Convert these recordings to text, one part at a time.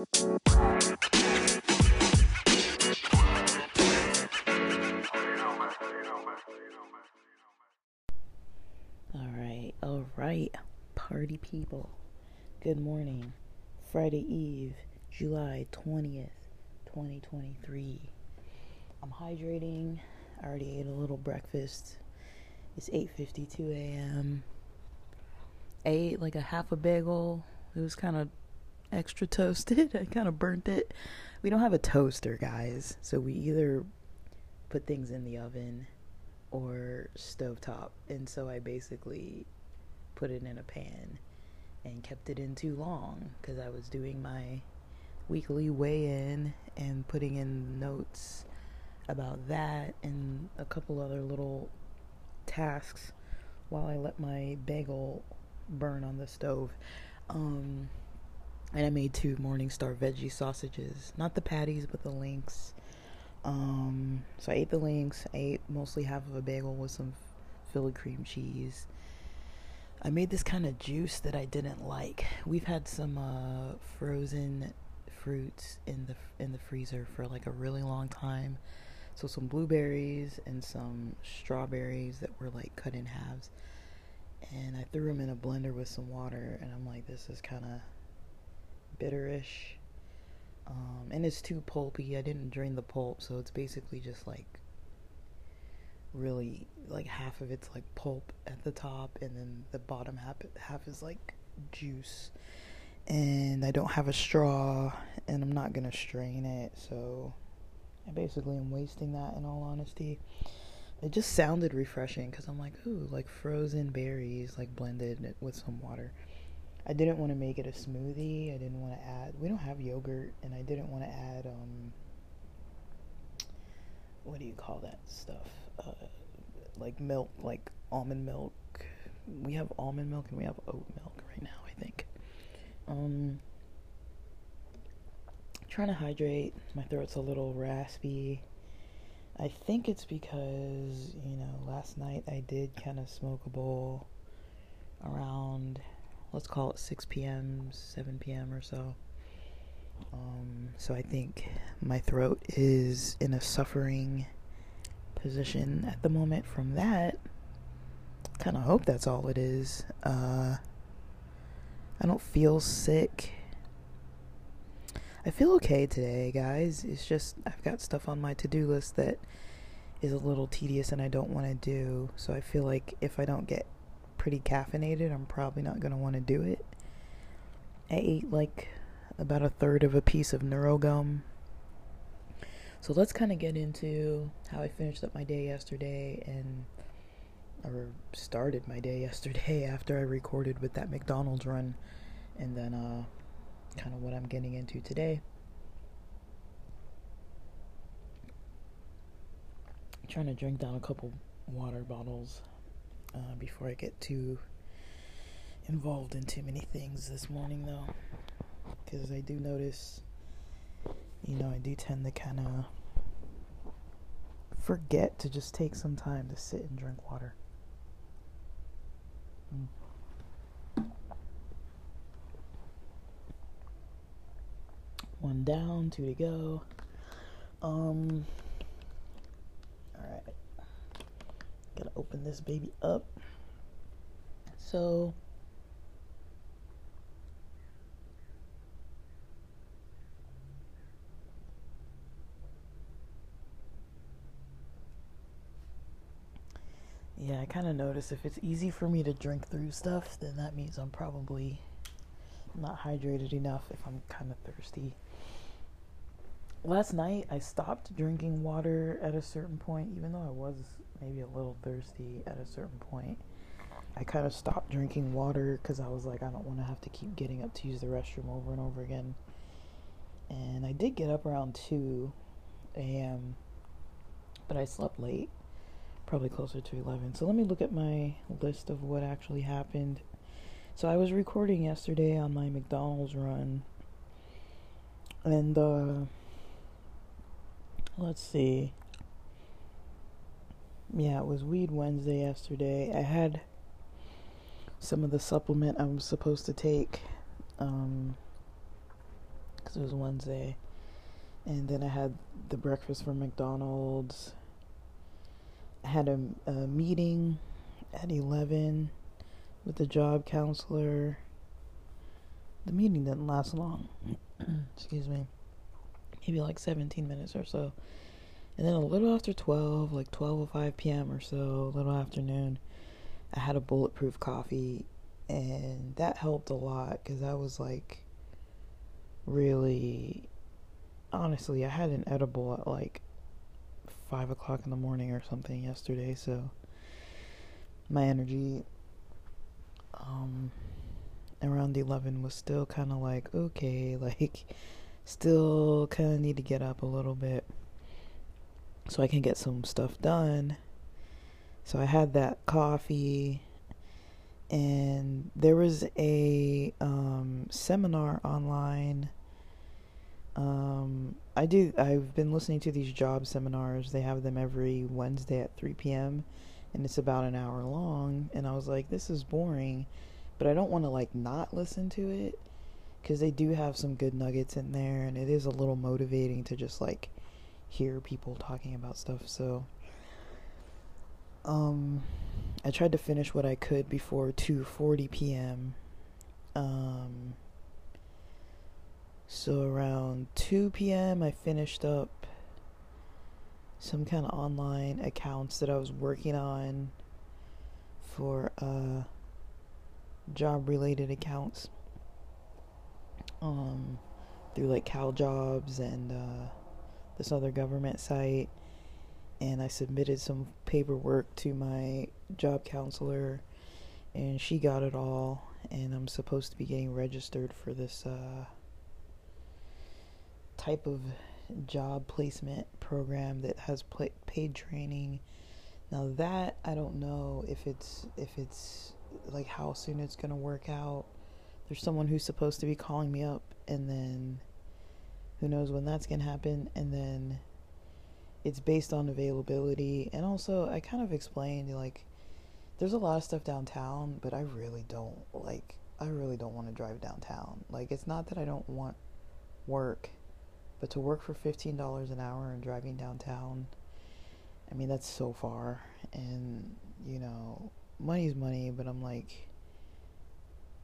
All right, all right, party people. Good morning. Friday Eve, July 20th, 2023. I'm hydrating. I already ate a little breakfast. It's 8:52 a.m. I ate like a half a bagel. It was kind of extra toasted. I kind of burnt it. We don't have a toaster, guys. So we either put things in the oven or stovetop. And so I basically put it in a pan and kept it in too long because I was doing my weekly weigh in and putting in notes about that and a couple other little tasks while I let my bagel burn on the stove. Um, and I made two Morningstar veggie sausages, not the patties, but the links. Um, so I ate the links. I ate mostly half of a bagel with some Philly cream cheese. I made this kind of juice that I didn't like. We've had some uh, frozen fruits in the in the freezer for like a really long time. So some blueberries and some strawberries that were like cut in halves. And I threw them in a blender with some water and I'm like this is kind of bitterish. Um, and it's too pulpy. I didn't drain the pulp, so it's basically just like really like half of it's like pulp at the top, and then the bottom half half is like juice. And I don't have a straw, and I'm not gonna strain it, so I basically am wasting that. In all honesty, it just sounded refreshing because I'm like, ooh, like frozen berries, like blended with some water. I didn't want to make it a smoothie. I didn't want to add. We don't have yogurt, and I didn't want to add um. What do you call that stuff? Uh, like milk, like almond milk. We have almond milk and we have oat milk right now. I think. Um. Trying to hydrate. My throat's a little raspy. I think it's because you know last night I did kind of smoke a bowl around let's call it 6 p.m., 7 p.m. or so. Um, so I think my throat is in a suffering position at the moment from that. Kind of hope that's all it is. Uh, I don't feel sick. I feel okay today, guys. It's just I've got stuff on my to do list that is a little tedious and I don't want to do. So I feel like if I don't get pretty caffeinated, I'm probably not going to want to do it. I ate like about a third of a piece of NeuroGum. So let's kind of get into how I finished up my day yesterday and or started my day yesterday after I recorded with that McDonald's run and then uh kind of what I'm getting into today. I'm trying to drink down a couple water bottles uh, before I get too involved in too many things this morning, though. Because I do notice, you know, I do tend to kind of forget to just take some time to sit and drink water. Mm. One down, two to go. Um, Gotta open this baby up. So, yeah, I kind of notice if it's easy for me to drink through stuff, then that means I'm probably not hydrated enough if I'm kind of thirsty. Last night I stopped drinking water at a certain point, even though I was maybe a little thirsty at a certain point. I kind of stopped drinking water because I was like, I don't want to have to keep getting up to use the restroom over and over again. And I did get up around 2 a.m., but I slept late, probably closer to 11. So let me look at my list of what actually happened. So I was recording yesterday on my McDonald's run, and uh, let's see yeah, it was Weed Wednesday yesterday. I had some of the supplement I was supposed to take. Um, because it was Wednesday. And then I had the breakfast from McDonald's. I had a, a meeting at 11 with the job counselor. The meeting didn't last long. Excuse me. Maybe like 17 minutes or so. And then a little after 12, like 12:05 p.m. or so, a little afternoon, I had a bulletproof coffee and that helped a lot cuz I was like really honestly, I had an edible at like five o'clock in the morning or something yesterday, so my energy um around 11 was still kind of like okay like still kind of need to get up a little bit so I can get some stuff done so I had that coffee and there was a um, seminar online um, I do. I've been listening to these job seminars. They have them every Wednesday at 3 p.m. and it's about an hour long. And I was like, this is boring, but I don't want to like not listen to it because they do have some good nuggets in there, and it is a little motivating to just like hear people talking about stuff. So, um, I tried to finish what I could before 2:40 p.m. Um so around 2 p.m., I finished up some kind of online accounts that I was working on for uh, job related accounts um, through like CalJobs and uh, this other government site. And I submitted some paperwork to my job counselor, and she got it all. And I'm supposed to be getting registered for this. Uh, type of job placement program that has paid training. Now that I don't know if it's if it's like how soon it's to work out. There's someone who's supposed to be calling me up and then who knows when that's going to happen and then it's based on availability and also I kind of explained like there's a lot of stuff downtown, but I really don't like I really don't want to drive downtown. Like it's not that I don't want work but to work for $15 an hour and driving downtown, I mean, that's so far. And, you know, money's money, but I'm like,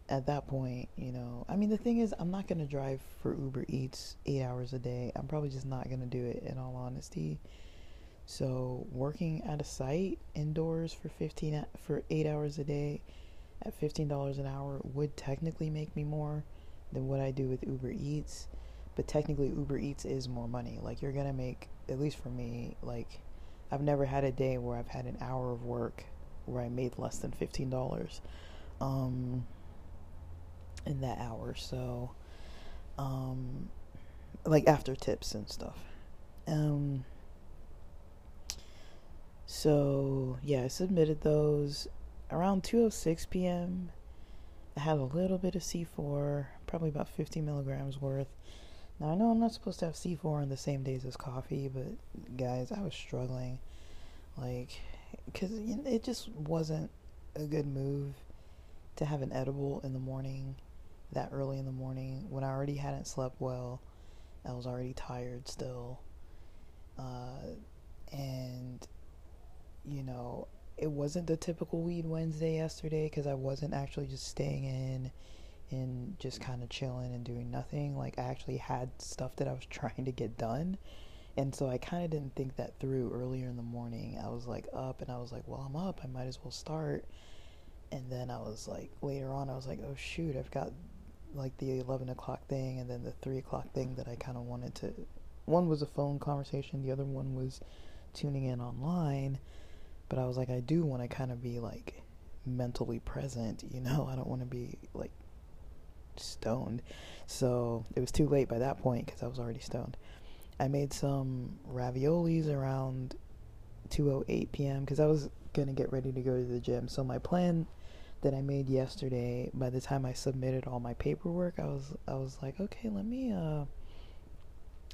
at that point, you know, I mean, the thing is, I'm not going to drive for Uber Eats eight hours a day. I'm probably just not going to do it in all honesty. So, working at a site indoors for 15 for 8 hours a day at $15 an hour would technically make me more than what I do with Uber Eats but technically Uber Eats is more money. Like you're gonna make at least for me, like I've never had a day where I've had an hour of work where I made less than fifteen dollars um in that hour. So um like after tips and stuff. Um so yeah, I submitted those around 2:06 p.m. I had a little bit of C4, probably about 50 milligrams worth. Now I know I'm not supposed to have C4 on the same days as coffee, but guys, I was struggling, like, because it just wasn't a good move to have an edible in the morning, that early in the morning when I already hadn't slept well. I was already tired still, uh, and you know, it wasn't the typical weed Wednesday yesterday because I wasn't actually just staying in and just kind of chilling and doing nothing. Like I actually had stuff that I was trying to get done. And so I kind of didn't think that through earlier in the morning. I was like up and I was like, well, I'm up. I might as well start. And then I was like, later on, I was like, oh shoot, I've got like the 11 o'clock thing and then the 3 o'clock thing that I kind of wanted to. One was a phone conversation, the other one was tuning in online. But I was like, I do want to kind of be like mentally present, you know? I don't want to be like stoned. So it was too late by that point because I was already stoned. I made some raviolis around 2:08 p.m. because I was gonna get ready to go to the gym. So my plan that I made yesterday, by the time I submitted all my paperwork, I was I was like, okay, let me uh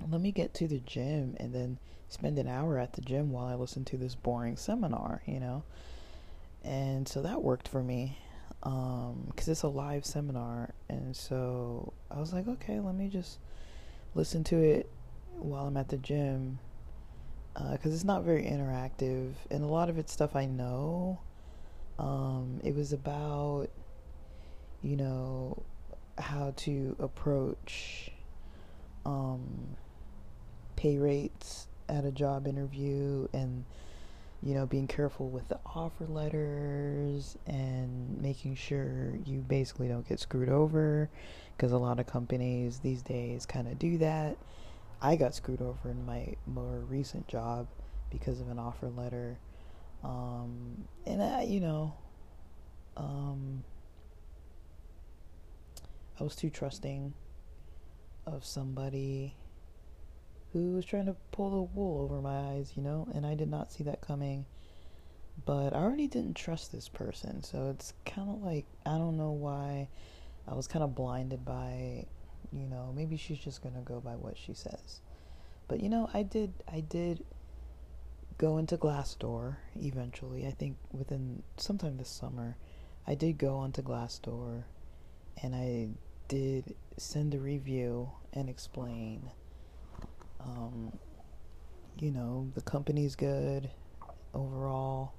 let me get to the gym and then spend an hour at the gym while I listen to this boring seminar, you know. And so that worked for me um because it's a live seminar and so i was like okay let me just listen to it while I'm at the gym because uh, it's not very interactive, and a lot of it's stuff I know. Um, it was about, you know, how to approach um, pay rates at a job interview and you know being careful with the offer letters and making sure you basically don't get screwed over because a lot of companies these days kind of do that. I got screwed over in my more recent job because of an offer letter um, and I, you know um, i was too trusting of somebody who was trying to pull the wool over my eyes, you know, and I did not see that coming. But I already didn't trust this person, so it's kind of like I don't know why I was kind of blinded by, you know, maybe she's just gonna go by what she says. But you know, I did, I did go into Glassdoor eventually. I think within sometime this summer, I did go onto Glassdoor, and I did send a review and explain um, you know, the company's good overall.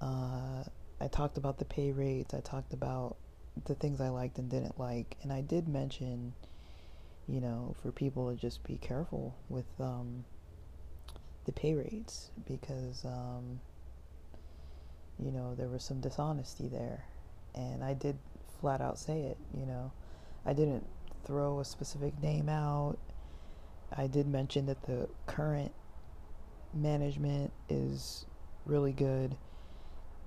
Uh, I talked about the pay rates. I talked about the things I liked and didn't like. And I did mention, you know, for people to just be careful with um, the pay rates because, um, you know, there was some dishonesty there. And I did flat out say it, you know. I didn't throw a specific name out. I did mention that the current management is really good,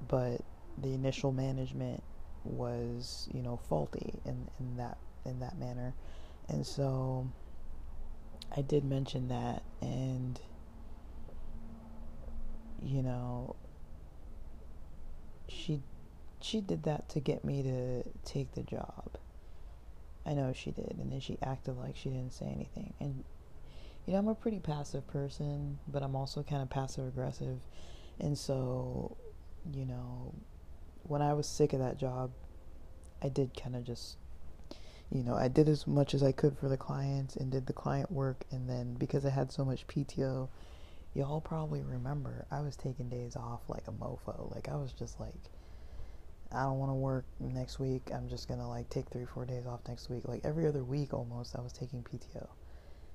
but the initial management was, you know, faulty in, in that in that manner. And so I did mention that and you know she she did that to get me to take the job. I know she did, and then she acted like she didn't say anything. And you know, I'm a pretty passive person, but I'm also kind of passive aggressive. And so, you know, when I was sick of that job, I did kind of just, you know, I did as much as I could for the clients and did the client work. And then because I had so much PTO, y'all probably remember I was taking days off like a mofo. Like I was just like, I don't want to work next week. I'm just gonna like take three, four days off next week. Like every other week almost, I was taking PTO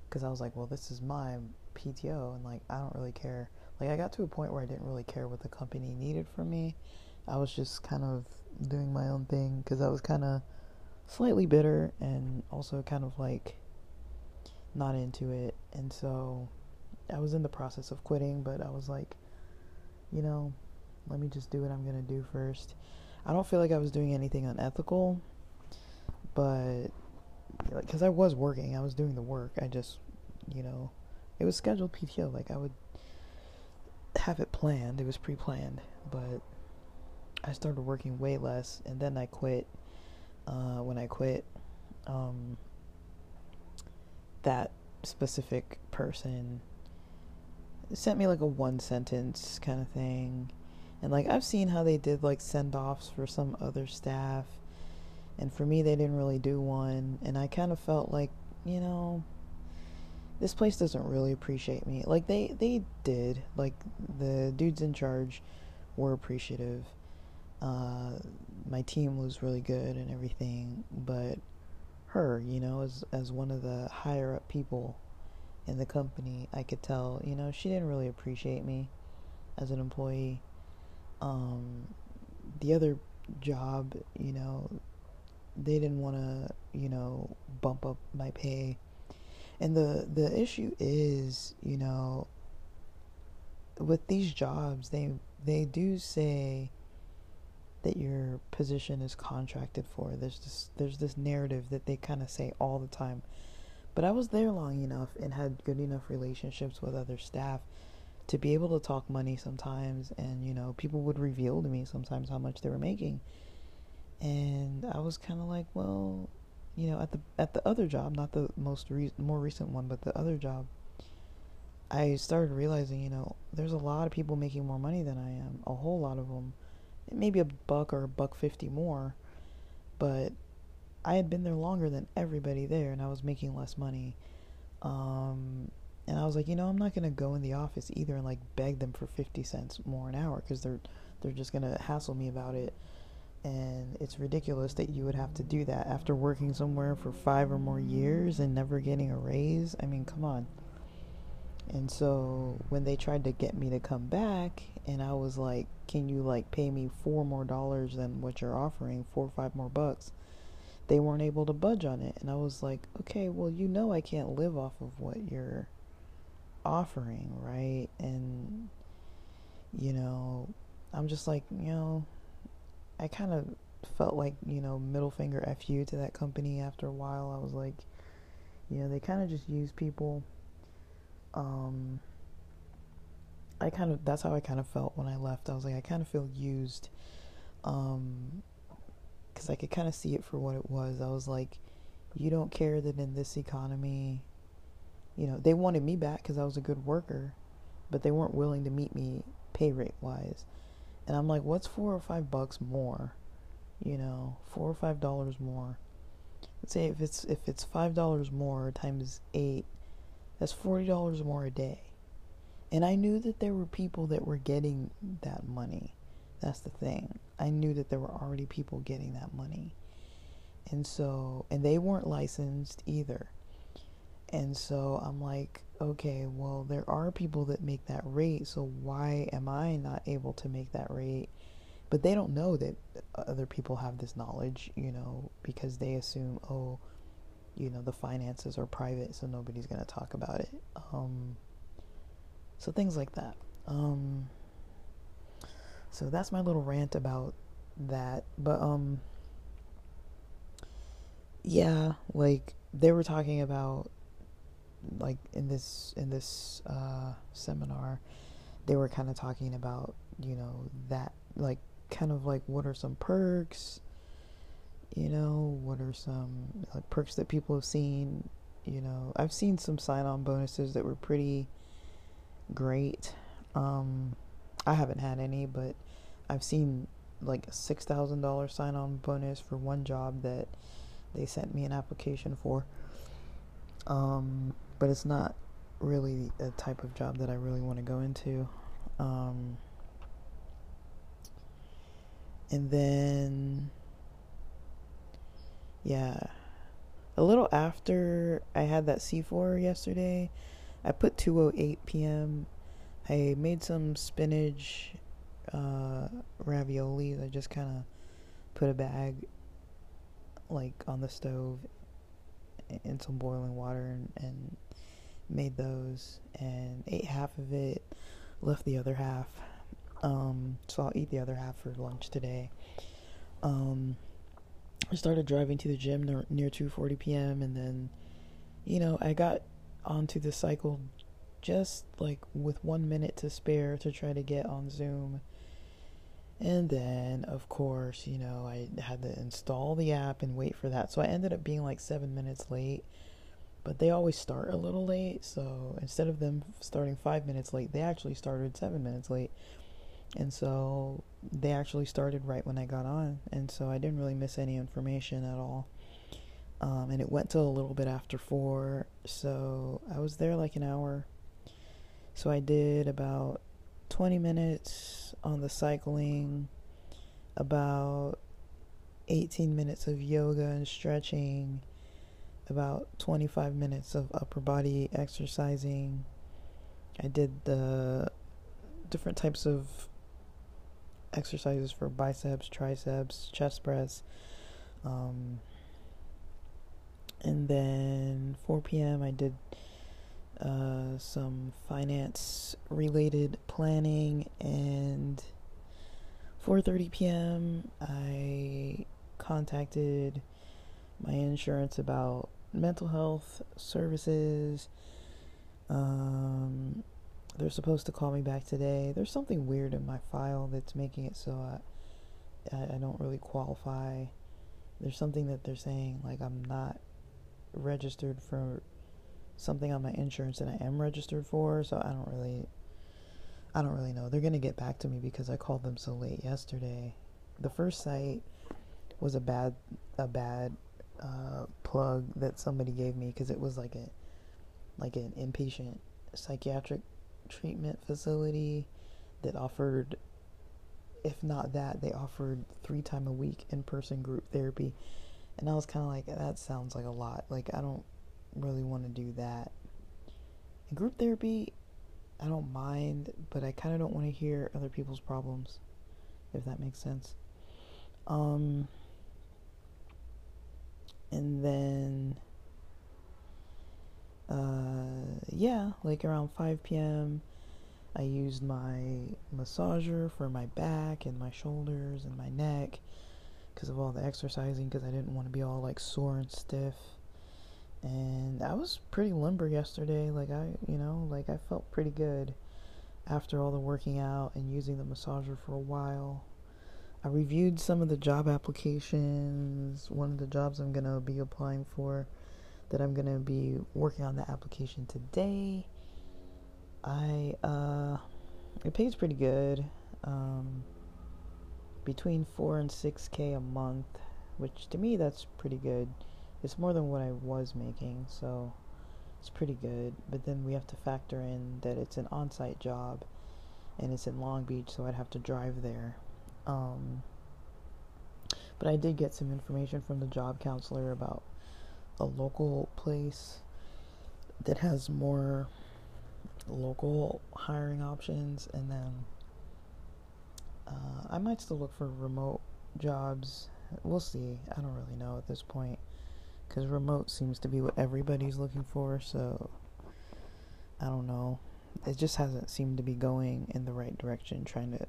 because I was like, well, this is my PTO, and like I don't really care. Like I got to a point where I didn't really care what the company needed from me. I was just kind of doing my own thing because I was kind of slightly bitter and also kind of like not into it, and so I was in the process of quitting, but I was like, you know, let me just do what I'm gonna do first. I don't feel like I was doing anything unethical, but because I was working, I was doing the work. I just, you know, it was scheduled PTO. Like I would have it planned. It was pre-planned, but I started working way less, and then I quit. Uh, when I quit, um, that specific person sent me like a one sentence kind of thing. And like I've seen how they did like send offs for some other staff and for me, they didn't really do one. And I kind of felt like, you know, this place doesn't really appreciate me. Like they they did. Like the dudes in charge were appreciative. Uh, my team was really good and everything, but her, you know, as as one of the higher up people in the company, I could tell, you know, she didn't really appreciate me as an employee. Um, the other job, you know, they didn't want to, you know, bump up my pay. And the the issue is, you know, with these jobs, they they do say that your position is contracted for. There's this there's this narrative that they kind of say all the time. But I was there long enough and had good enough relationships with other staff to be able to talk money sometimes and you know, people would reveal to me sometimes how much they were making. And I was kind of like, well, you know, at the at the other job, not the most re- more recent one, but the other job, I started realizing, you know, there's a lot of people making more money than I am, a whole lot of them, maybe a buck or a buck fifty more, but I had been there longer than everybody there, and I was making less money. Um, and I was like, you know, I'm not gonna go in the office either and like beg them for fifty cents more an hour because they're they're just gonna hassle me about it. And it's ridiculous that you would have to do that after working somewhere for five or more years and never getting a raise. I mean, come on. And so when they tried to get me to come back, and I was like, can you like pay me four more dollars than what you're offering, four or five more bucks? They weren't able to budge on it. And I was like, okay, well, you know, I can't live off of what you're offering, right? And, you know, I'm just like, you know, I kind of felt like, you know, middle finger F you to that company after a while. I was like, you know, they kind of just use people um, I kind of that's how I kind of felt when I left. I was like I kind of feel used, um, because I could kind of see it for what it was. I was like, you don't care that in this economy, you know, they wanted me back because I was a good worker, but they weren't willing to meet me pay rate wise. And I'm like, what's four or five bucks more? You know, four or five dollars more. Let's say if it's if it's five dollars more times eight, that's $40 more a day. And I knew that there were people that were getting that money. That's the thing. I knew that there were already people getting that money. And so, and they weren't licensed either. And so I'm like, okay, well, there are people that make that rate. So why am I not able to make that rate? But they don't know that other people have this knowledge, you know, because they assume, oh, you know the finances are private so nobody's going to talk about it um, so things like that um, so that's my little rant about that but um yeah like they were talking about like in this in this uh, seminar they were kind of talking about you know that like kind of like what are some perks you know, what are some like perks that people have seen? You know, I've seen some sign-on bonuses that were pretty great. Um, I haven't had any, but I've seen like a six thousand dollar sign-on bonus for one job that they sent me an application for. Um, but it's not really a type of job that I really want to go into. Um, and then yeah. A little after I had that C4 yesterday, I put 2:08 p.m. I made some spinach uh, raviolis. I just kind of put a bag like on the stove in some boiling water and, and made those and ate half of it, left the other half. Um, so I'll eat the other half for lunch today. Um, I started driving to the gym near, near 2:40 p.m. and then you know, I got onto the cycle just like with 1 minute to spare to try to get on Zoom. And then, of course, you know, I had to install the app and wait for that. So I ended up being like 7 minutes late. But they always start a little late, so instead of them starting 5 minutes late, they actually started 7 minutes late. And so they actually started right when I got on. And so I didn't really miss any information at all. Um, and it went till a little bit after four. So I was there like an hour. So I did about 20 minutes on the cycling, about 18 minutes of yoga and stretching, about 25 minutes of upper body exercising. I did the different types of exercises for biceps, triceps, chest press. Um, and then 4 p.m. I did uh, some finance related planning and 4:30 p.m. I contacted my insurance about mental health services um, they're supposed to call me back today. There's something weird in my file that's making it so I, I, I don't really qualify. There's something that they're saying like I'm not registered for something on my insurance that I am registered for, so I don't really I don't really know. They're going to get back to me because I called them so late yesterday. The first site was a bad a bad uh, plug that somebody gave me because it was like a like an inpatient psychiatric treatment facility that offered if not that they offered three time a week in person group therapy and i was kind of like that sounds like a lot like i don't really want to do that and group therapy i don't mind but i kind of don't want to hear other people's problems if that makes sense um and then uh, yeah, like around 5 p.m., I used my massager for my back and my shoulders and my neck because of all the exercising because I didn't want to be all like sore and stiff. And I was pretty limber yesterday. Like, I, you know, like I felt pretty good after all the working out and using the massager for a while. I reviewed some of the job applications. One of the jobs I'm going to be applying for that I'm going to be working on the application today. I, uh, it pays pretty good. Um, between 4 and 6k a month, which to me that's pretty good. It's more than what I was making, so it's pretty good. But then we have to factor in that it's an on site job and it's in Long Beach, so I'd have to drive there. Um, but I did get some information from the job counselor about a local place that has more local hiring options, and then uh, I might still look for remote jobs. We'll see. I don't really know at this point because remote seems to be what everybody's looking for, so I don't know. It just hasn't seemed to be going in the right direction trying to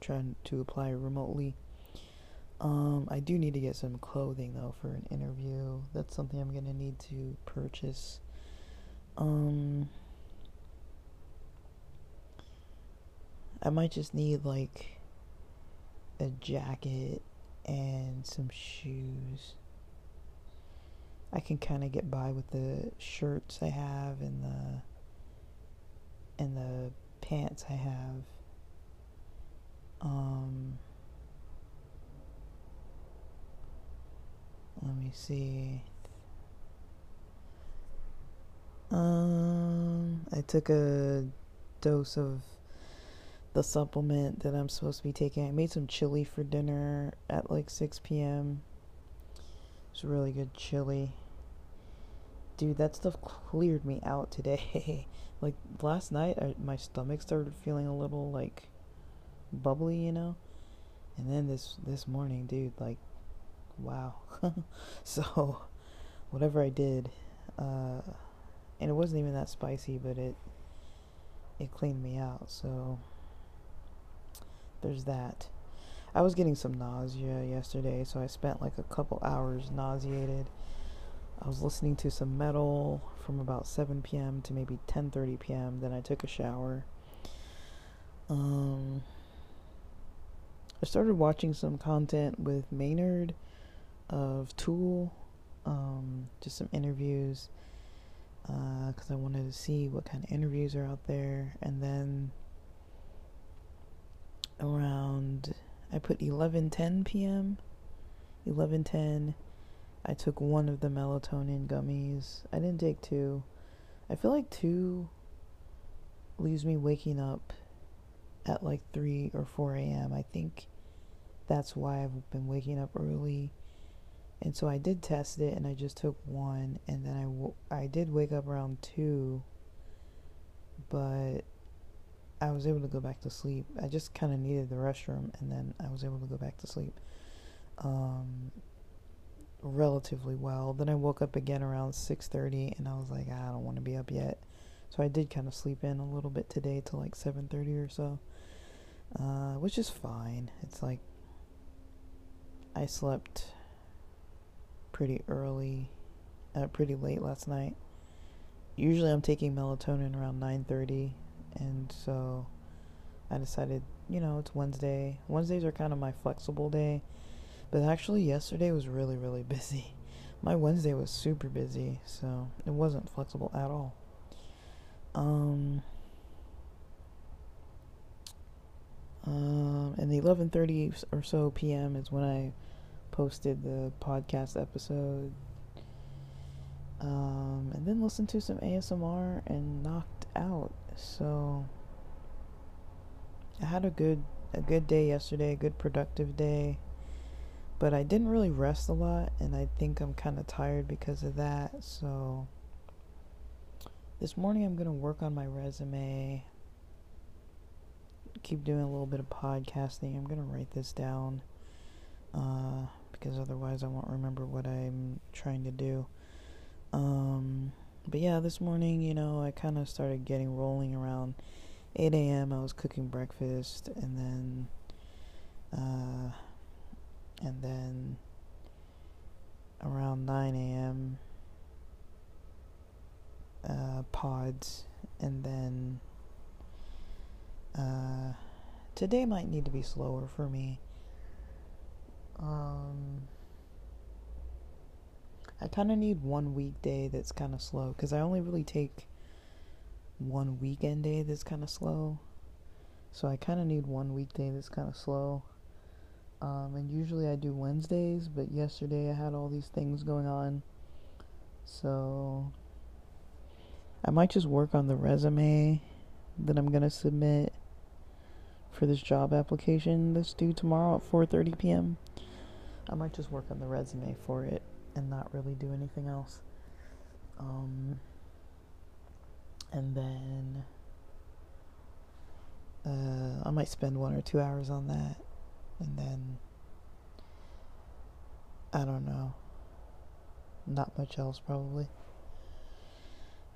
trying to apply remotely. Um, I do need to get some clothing though for an interview. That's something I'm gonna need to purchase. Um, I might just need like a jacket and some shoes. I can kind of get by with the shirts I have and the and the pants I have. Um, Let me see. Um, I took a dose of the supplement that I'm supposed to be taking. I made some chili for dinner at like 6 p.m. It's really good chili. Dude, that stuff cleared me out today. like last night, I, my stomach started feeling a little like bubbly, you know. And then this this morning, dude, like wow. so, whatever I did, uh, and it wasn't even that spicy, but it it cleaned me out. So there's that. I was getting some nausea yesterday, so I spent like a couple hours nauseated. I was listening to some metal from about 7 p.m. to maybe 10:30 p.m. Then I took a shower. Um, I started watching some content with Maynard of Tool, um, just some interviews, because uh, I wanted to see what kind of interviews are out there. And then around, I put 11:10 p.m. 11:10. I took one of the melatonin gummies. I didn't take two. I feel like two leaves me waking up at like 3 or 4 a.m. I think that's why I've been waking up early and so I did test it and I just took one and then I, w- I did wake up around 2 but I was able to go back to sleep. I just kind of needed the restroom and then I was able to go back to sleep um, relatively well. Then I woke up again around 6:30 and I was like, I don't want to be up yet. So I did kind of sleep in a little bit today till like 7:30 or so. Uh, which is fine. It's like I slept pretty early, uh, pretty late last night. Usually I'm taking melatonin around 9:30, and so I decided, you know, it's Wednesday. Wednesdays are kind of my flexible day, but actually yesterday was really really busy. My Wednesday was super busy, so it wasn't flexible at all. Um, um, and the 11:30 or so p.m. is when I posted the podcast episode. Um, and then listened to some ASMR and knocked out. So I had a good a good day yesterday, a good productive day. But I didn't really rest a lot and I think I'm kind of tired because of that. So this morning I'm going to work on my resume. Keep doing a little bit of podcasting. I'm going to write this down. Uh, because otherwise I won't remember what I'm trying to do. Um, but yeah, this morning, you know, I kind of started getting rolling around 8 a.m. I was cooking breakfast, and then, uh, and then around 9 a.m. Uh, pods, and then uh, today might need to be slower for me. Um, I kind of need one weekday that's kind of slow because I only really take one weekend day that's kind of slow. So I kind of need one weekday that's kind of slow. Um, and usually I do Wednesdays, but yesterday I had all these things going on. So I might just work on the resume that I'm going to submit for this job application that's due tomorrow at 4:30 p.m. I might just work on the resume for it and not really do anything else. Um, and then uh, I might spend one or two hours on that, and then I don't know, not much else probably.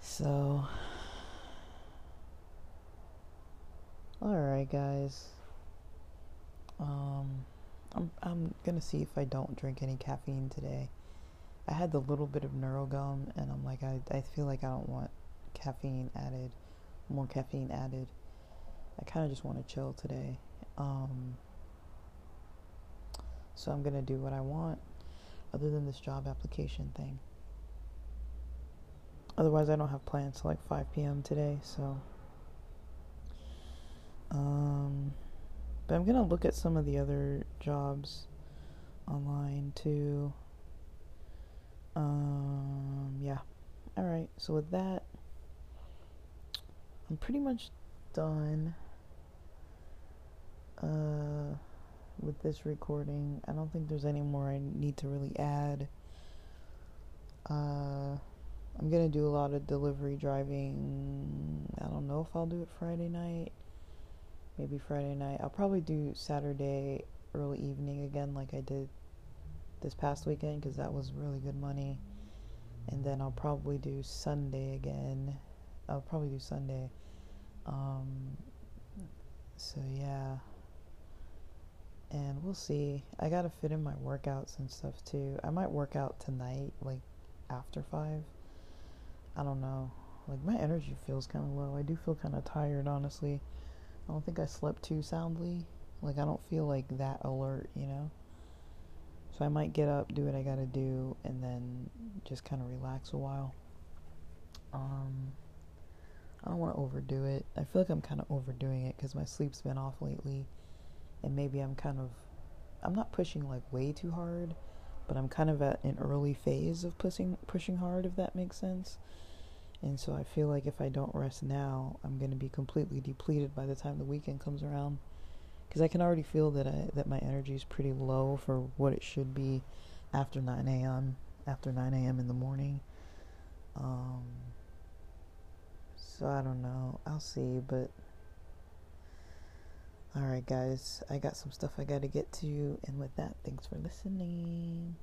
So, all right, guys. Um. I'm I'm gonna see if I don't drink any caffeine today. I had the little bit of NeuroGum, and I'm like, I I feel like I don't want caffeine added, more caffeine added. I kind of just want to chill today. Um, so I'm gonna do what I want, other than this job application thing. Otherwise, I don't have plans till like 5 p.m. today, so. Um. But I'm gonna look at some of the other jobs online too. Um, yeah. All right. So with that, I'm pretty much done. Uh, with this recording, I don't think there's any more I need to really add. Uh, I'm gonna do a lot of delivery driving. I don't know if I'll do it Friday night maybe Friday night. I'll probably do Saturday early evening again, like I did this past weekend, because that was really good money. And then I'll probably do Sunday again. I'll probably do Sunday. Um, so yeah. And we'll see. I gotta fit in my workouts and stuff too. I might work out tonight, like after five. I don't know. Like my energy feels kind of low. I do feel kind of tired, honestly. I don't think I slept too soundly. Like, I don't feel like that alert, you know? So I might get up, do what I gotta do, and then just kind of relax a while. Um, I don't want to overdo it. I feel like I'm kind of overdoing it because my sleep's been off lately, and maybe I'm kind of, I'm not pushing like way too hard, but I'm kind of at an early phase of pushing pushing hard, if that makes sense. And so I feel like if I don't rest now, I'm going to be completely depleted by the time the weekend comes around. Because I can already feel that I, that my energy is pretty low for what it should be after 9 a.m. After 9 a.m. in the morning. Um, so I don't know. I'll see, but. All right, guys, I got some stuff I got to get to. And with that, thanks for listening.